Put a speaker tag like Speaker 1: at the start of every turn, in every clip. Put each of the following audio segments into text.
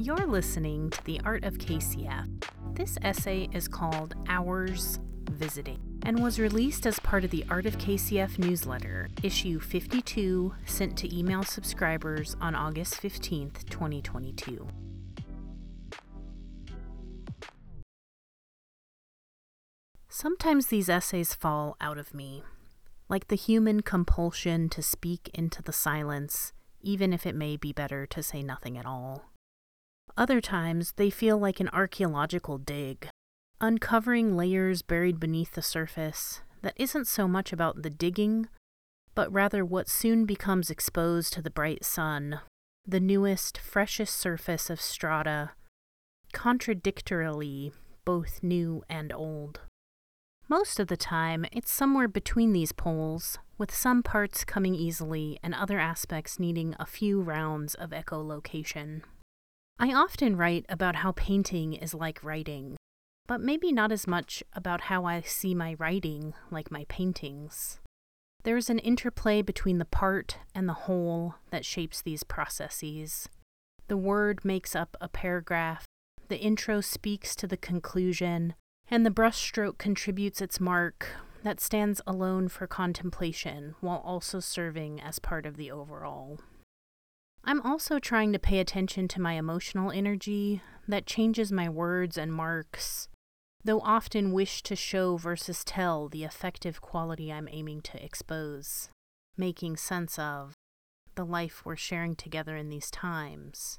Speaker 1: You're listening to The Art of KCF. This essay is called Hours Visiting and was released as part of the Art of KCF newsletter, issue 52, sent to email subscribers on August 15th, 2022. Sometimes these essays fall out of me, like the human compulsion to speak into the silence, even if it may be better to say nothing at all. Other times, they feel like an archaeological dig, uncovering layers buried beneath the surface that isn't so much about the digging, but rather what soon becomes exposed to the bright sun, the newest, freshest surface of strata, contradictorily both new and old. Most of the time, it's somewhere between these poles, with some parts coming easily and other aspects needing a few rounds of echolocation. I often write about how painting is like writing, but maybe not as much about how I see my writing like my paintings. There's an interplay between the part and the whole that shapes these processes. The word makes up a paragraph, the intro speaks to the conclusion, and the brushstroke contributes its mark that stands alone for contemplation while also serving as part of the overall. I'm also trying to pay attention to my emotional energy that changes my words and marks, though often wish to show versus tell the effective quality I'm aiming to expose, making sense of the life we're sharing together in these times,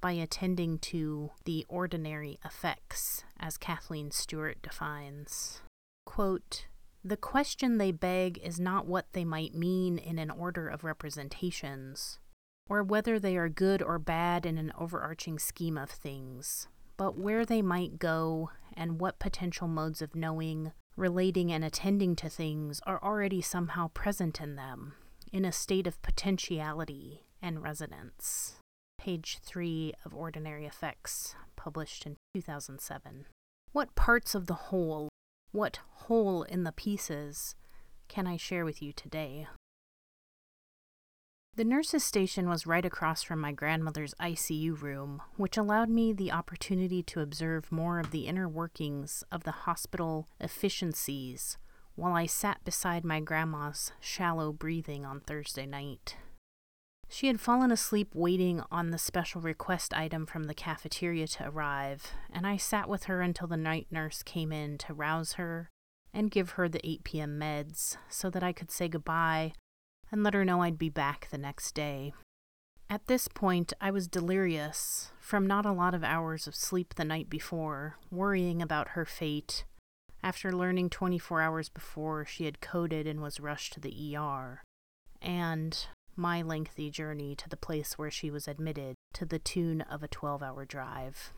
Speaker 1: by attending to the ordinary affects, as Kathleen Stewart defines. Quote, the question they beg is not what they might mean in an order of representations, or whether they are good or bad in an overarching scheme of things, but where they might go and what potential modes of knowing, relating, and attending to things are already somehow present in them, in a state of potentiality and resonance page 3 of Ordinary Affects, published in 2007. What parts of the whole, what whole in the pieces, can I share with you today? The nurse's station was right across from my grandmother's ICU room, which allowed me the opportunity to observe more of the inner workings of the hospital efficiencies while I sat beside my grandma's shallow breathing on Thursday night. She had fallen asleep waiting on the special request item from the cafeteria to arrive, and I sat with her until the night nurse came in to rouse her and give her the 8 p.m. meds so that I could say goodbye and let her know I'd be back the next day. At this point, I was delirious from not a lot of hours of sleep the night before, worrying about her fate after learning 24 hours before she had coded and was rushed to the ER. And my lengthy journey to the place where she was admitted to the tune of a 12 hour drive.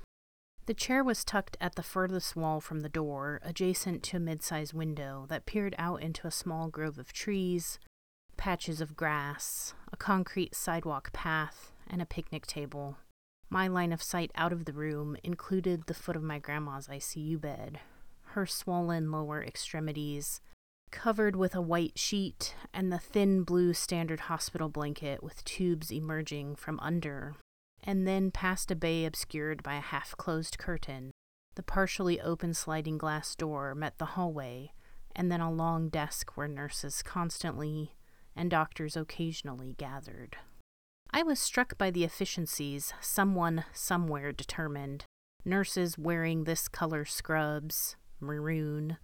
Speaker 1: The chair was tucked at the furthest wall from the door, adjacent to a mid sized window that peered out into a small grove of trees, patches of grass, a concrete sidewalk path, and a picnic table. My line of sight out of the room included the foot of my grandma's ICU bed, her swollen lower extremities, covered with a white sheet and the thin blue standard hospital blanket with tubes emerging from under, and then past a bay obscured by a half closed curtain. The partially open sliding glass door met the hallway, and then a long desk where nurses constantly and doctors occasionally gathered. I was struck by the efficiencies someone somewhere determined. Nurses wearing this color scrubs, maroon,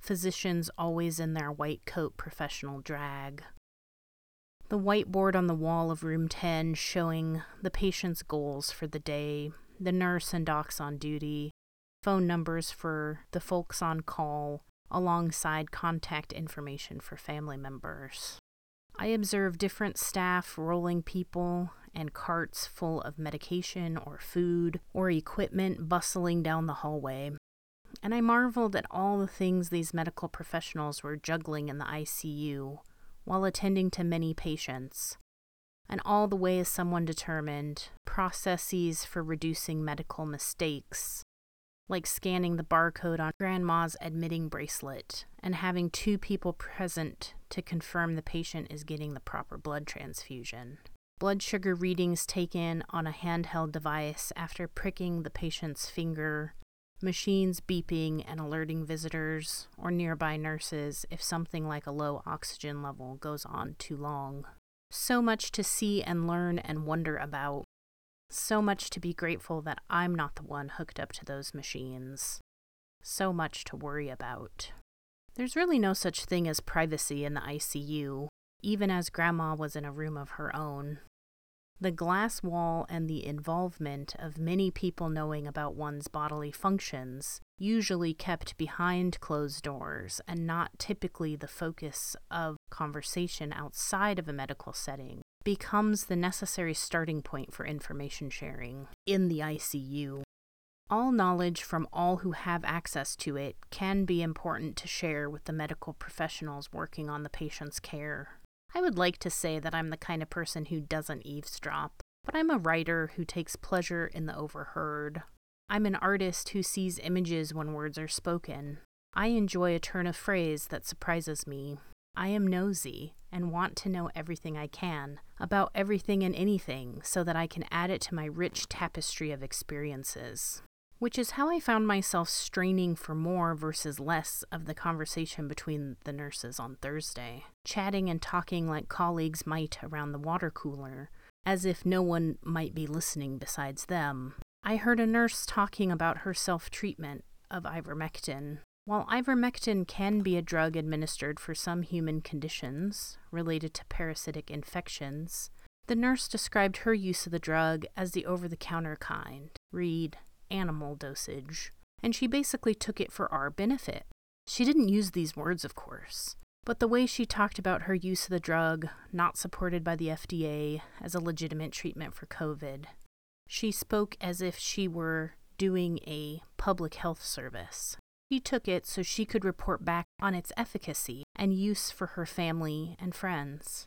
Speaker 1: physicians always in their white coat professional drag. The whiteboard on the wall of room 10 showing the patient's goals for the day, the nurse and docs on duty, phone numbers for the folks on call, alongside contact information for family members. I observe different staff rolling people and carts full of medication or food or equipment bustling down the hallway, and I marveled at all the things these medical professionals were juggling in the ICU while attending to many patients, and all the ways someone determined processes for reducing medical mistakes, like scanning the barcode on grandma's admitting bracelet and having two people present to confirm the patient is getting the proper blood transfusion. blood sugar readings taken on a handheld device after pricking the patient's finger, machines beeping and alerting visitors or nearby nurses if something like a low oxygen level goes on too long. So much to see and learn and wonder about. So much to be grateful that I'm not the one hooked up to those machines. So much to worry about. There's really no such thing as privacy in the ICU, even as Grandma was in a room of her own. The glass wall and the involvement of many people knowing about one's bodily functions, usually kept behind closed doors and not typically the focus of conversation outside of a medical setting, becomes the necessary starting point for information sharing in the ICU. All knowledge from all who have access to it can be important to share with the medical professionals working on the patient's care. I would like to say that I'm the kind of person who doesn't eavesdrop, but I'm a writer who takes pleasure in the overheard. I'm an artist who sees images when words are spoken. I enjoy a turn of phrase that surprises me. I am nosy and want to know everything I can about everything and anything so that I can add it to my rich tapestry of experiences which is how I found myself straining for more versus less of the conversation between the nurses on Thursday, chatting and talking like colleagues might around the water cooler, as if no one might be listening besides them. I heard a nurse talking about her self treatment of ivermectin. While ivermectin can be a drug administered for some human conditions related to parasitic infections, the nurse described her use of the drug as the over the counter kind. Read animal dosage, and she basically took it for our benefit. She didn't use these words, of course, but the way she talked about her use of the drug, not supported by the FDA as a legitimate treatment for COVID, she spoke as if she were doing a public health service. She took it so she could report back on its efficacy and use for her family and friends.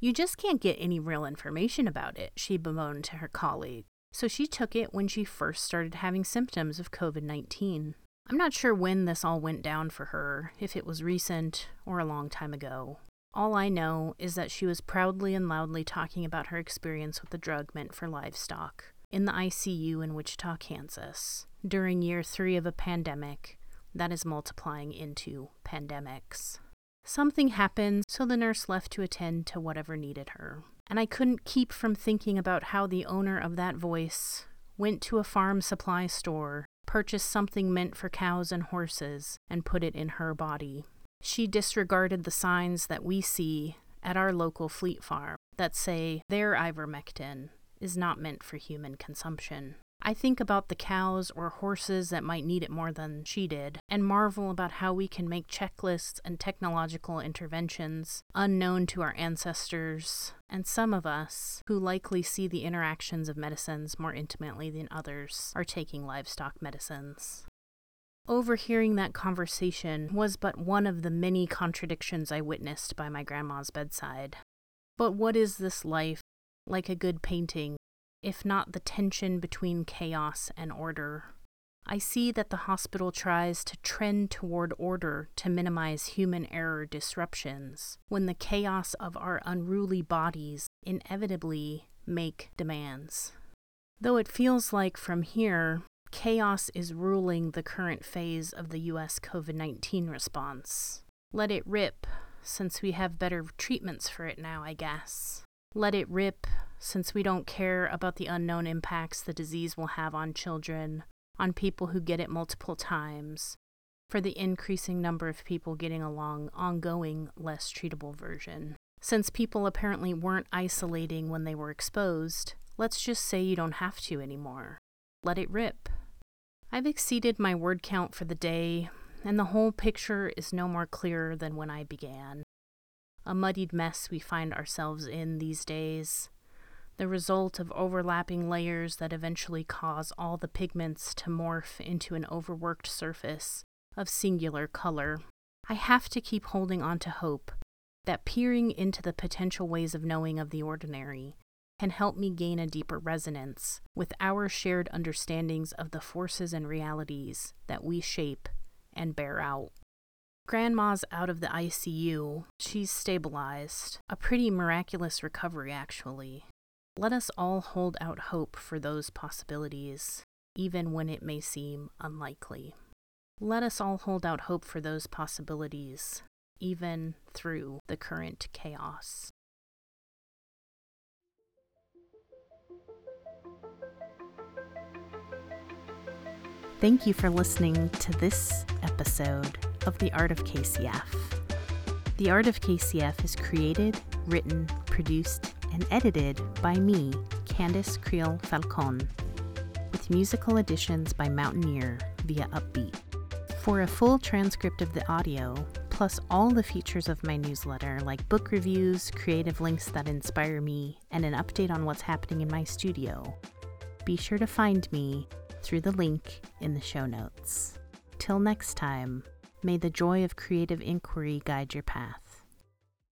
Speaker 1: You just can't get any real information about it, she bemoaned to her colleague so she took it when she first started having symptoms of COVID 19. I'm not sure when this all went down for her, if it was recent or a long time ago. All I know is that she was proudly and loudly talking about her experience with the drug meant for livestock in the ICU in Wichita, Kansas, during year three of a pandemic that is multiplying into pandemics. Something happened, so the nurse left to attend to whatever needed her and I couldn't keep from thinking about how the owner of that voice went to a farm supply store, purchased something meant for cows and horses, and put it in her body. She disregarded the signs that we see at our local Fleet Farm that say their ivermectin is not meant for human consumption. I think about the cows or horses that might need it more than she did, and marvel about how we can make checklists and technological interventions unknown to our ancestors, and some of us, who likely see the interactions of medicines more intimately than others, are taking livestock medicines. Overhearing that conversation was but one of the many contradictions I witnessed by my grandma's bedside. But what is this life, like a good painting, if not the tension between chaos and order. I see that the hospital tries to trend toward order to minimize human error disruptions, when the chaos of our unruly bodies inevitably make demands. Though it feels like from here, chaos is ruling the current phase of the US COVID 19 response. Let it rip, since we have better treatments for it now, I guess. Let it rip, since we don't care about the unknown impacts the disease will have on children, on people who get it multiple times, for the increasing number of people getting a long, ongoing, less treatable version. Since people apparently weren't isolating when they were exposed, let's just say you don't have to anymore. Let it rip. I've exceeded my word count for the day, and the whole picture is no more clear than when I began. A muddied mess we find ourselves in these days, the result of overlapping layers that eventually cause all the pigments to morph into an overworked surface of singular color. I have to keep holding on to hope that peering into the potential ways of knowing of the ordinary can help me gain a deeper resonance with our shared understandings of the forces and realities that we shape and bear out. Grandma's out of the ICU. She's stabilized. A pretty miraculous recovery, actually. Let us all hold out hope for those possibilities, even when it may seem unlikely. Let us all hold out hope for those possibilities, even through the current chaos. Thank you for listening to this episode of The Art of KCF. The Art of KCF is created, written, produced, and edited by me, Kandace Creel Falcon, with musical additions by Mountaineer via Uppbeat. For a full transcript of the audio, plus all the features of my newsletter like book reviews, creative links that inspire me, and an update on what's happening in my studio, be sure to find me through the link in the show notes. Till next time, may the joy of creative inquiry guide your path.